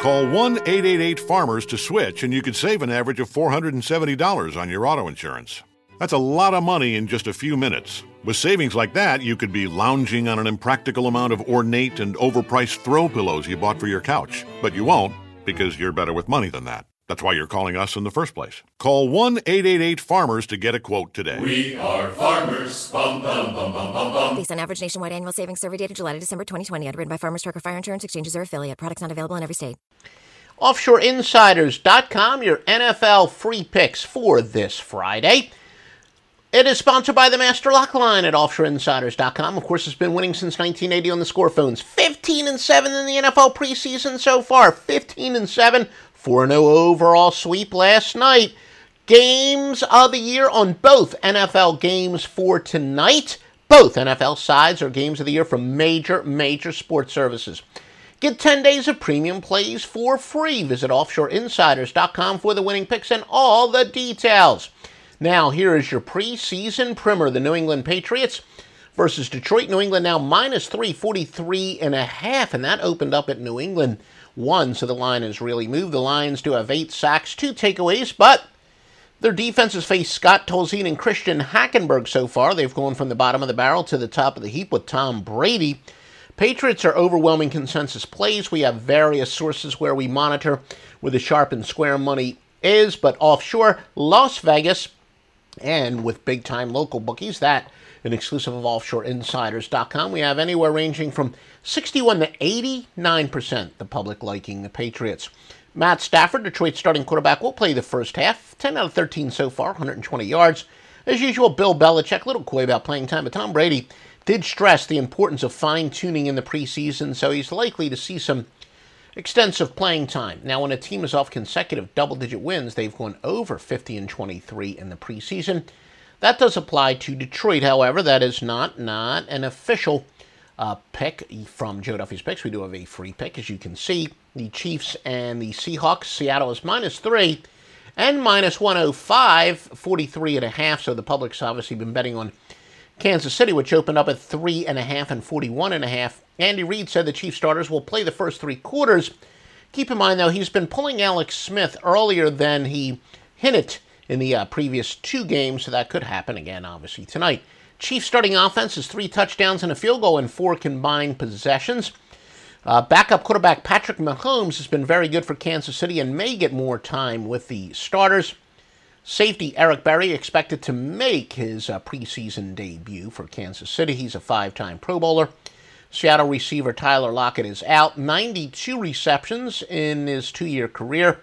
Call 1 888 Farmers to switch, and you could save an average of $470 on your auto insurance. That's a lot of money in just a few minutes. With savings like that, you could be lounging on an impractical amount of ornate and overpriced throw pillows you bought for your couch. But you won't, because you're better with money than that. That's why you're calling us in the first place. Call 1 888 Farmers to get a quote today. We are farmers. Bum, bum, bum, bum, bum, bum. Based on average nationwide annual savings survey data July to December 2020, underwritten by Farmers Trucker Fire Insurance Exchanges or affiliate. Products not available in every state. OffshoreInsiders.com, your NFL free picks for this Friday. It is sponsored by the Master Lock Line at OffshoreInsiders.com. Of course, it's been winning since 1980 on the score phones. 15 and 7 in the NFL preseason so far. 15 and 7 4 0 overall sweep last night. Games of the year on both NFL games for tonight. Both NFL sides are games of the year from major, major sports services. Get 10 days of premium plays for free. Visit offshoreinsiders.com for the winning picks and all the details. Now, here is your preseason primer. The New England Patriots versus Detroit. New England now minus 343 and a half, and that opened up at New England one, so the line has really moved. The Lions do have eight sacks, two takeaways, but their defense has faced Scott Tolzien and Christian Hackenberg so far. They've gone from the bottom of the barrel to the top of the heap with Tom Brady. Patriots are overwhelming consensus plays. We have various sources where we monitor where the sharp and square money is, but offshore, Las Vegas, and with big time local bookies, that an exclusive of offshoreinsiders.com, we have anywhere ranging from 61 to 89% the public liking the Patriots. Matt Stafford, Detroit starting quarterback, will play the first half. 10 out of 13 so far, 120 yards. As usual, Bill Belichick, little coy about playing time, but Tom Brady did stress the importance of fine tuning in the preseason, so he's likely to see some extensive playing time. Now, when a team is off consecutive double digit wins, they've gone over 50 and 23 in the preseason. That does apply to Detroit, however, that is not not an official uh, pick from Joe Duffy's picks. We do have a free pick, as you can see. The Chiefs and the Seahawks. Seattle is minus three and minus 105, 43 and a half. So the public's obviously been betting on Kansas City, which opened up at three and a half and 41 and a half. Andy Reid said the Chief starters will play the first three quarters. Keep in mind, though, he's been pulling Alex Smith earlier than he hinted in the uh, previous two games, so that could happen again, obviously, tonight. Chiefs starting offense is three touchdowns and a field goal in four combined possessions. Uh, backup quarterback Patrick Mahomes has been very good for Kansas City and may get more time with the starters. Safety Eric Berry expected to make his uh, preseason debut for Kansas City. He's a five time Pro Bowler. Seattle receiver Tyler Lockett is out. 92 receptions in his two year career.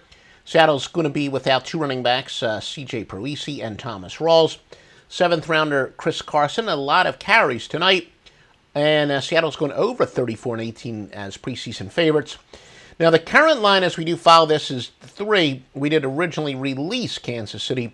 Seattle's going to be without two running backs, uh, CJ Prosise and Thomas Rawls. Seventh rounder Chris Carson, a lot of carries tonight. And uh, Seattle's going over 34 and 18 as preseason favorites. Now, the current line as we do follow this is three. We did originally release Kansas City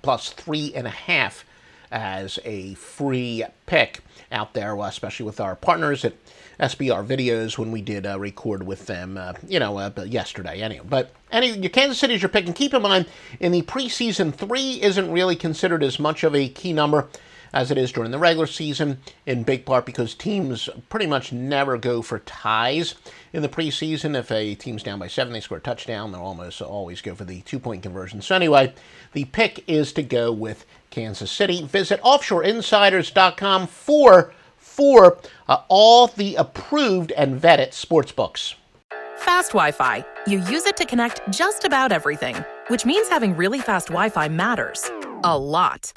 plus three and a half as a free pick out there, especially with our partners at SBR Videos when we did uh, record with them, uh, you know, uh, yesterday. Anyway, but any your Kansas City is your pick, and keep in mind in the preseason, three isn't really considered as much of a key number as it is during the regular season, in big part because teams pretty much never go for ties in the preseason. If a team's down by seven, they score a touchdown, they'll almost always go for the two point conversion. So, anyway, the pick is to go with Kansas City. Visit offshoreinsiders.com for for uh, all the approved and vetted sports books. Fast Wi Fi. You use it to connect just about everything, which means having really fast Wi Fi matters. A lot.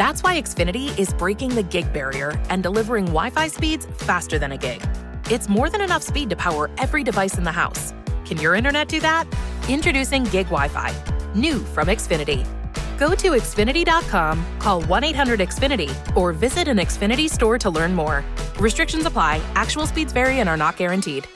That's why Xfinity is breaking the gig barrier and delivering Wi Fi speeds faster than a gig. It's more than enough speed to power every device in the house. Can your internet do that? Introducing Gig Wi Fi. New from Xfinity. Go to Xfinity.com, call 1 800 Xfinity, or visit an Xfinity store to learn more. Restrictions apply, actual speeds vary and are not guaranteed.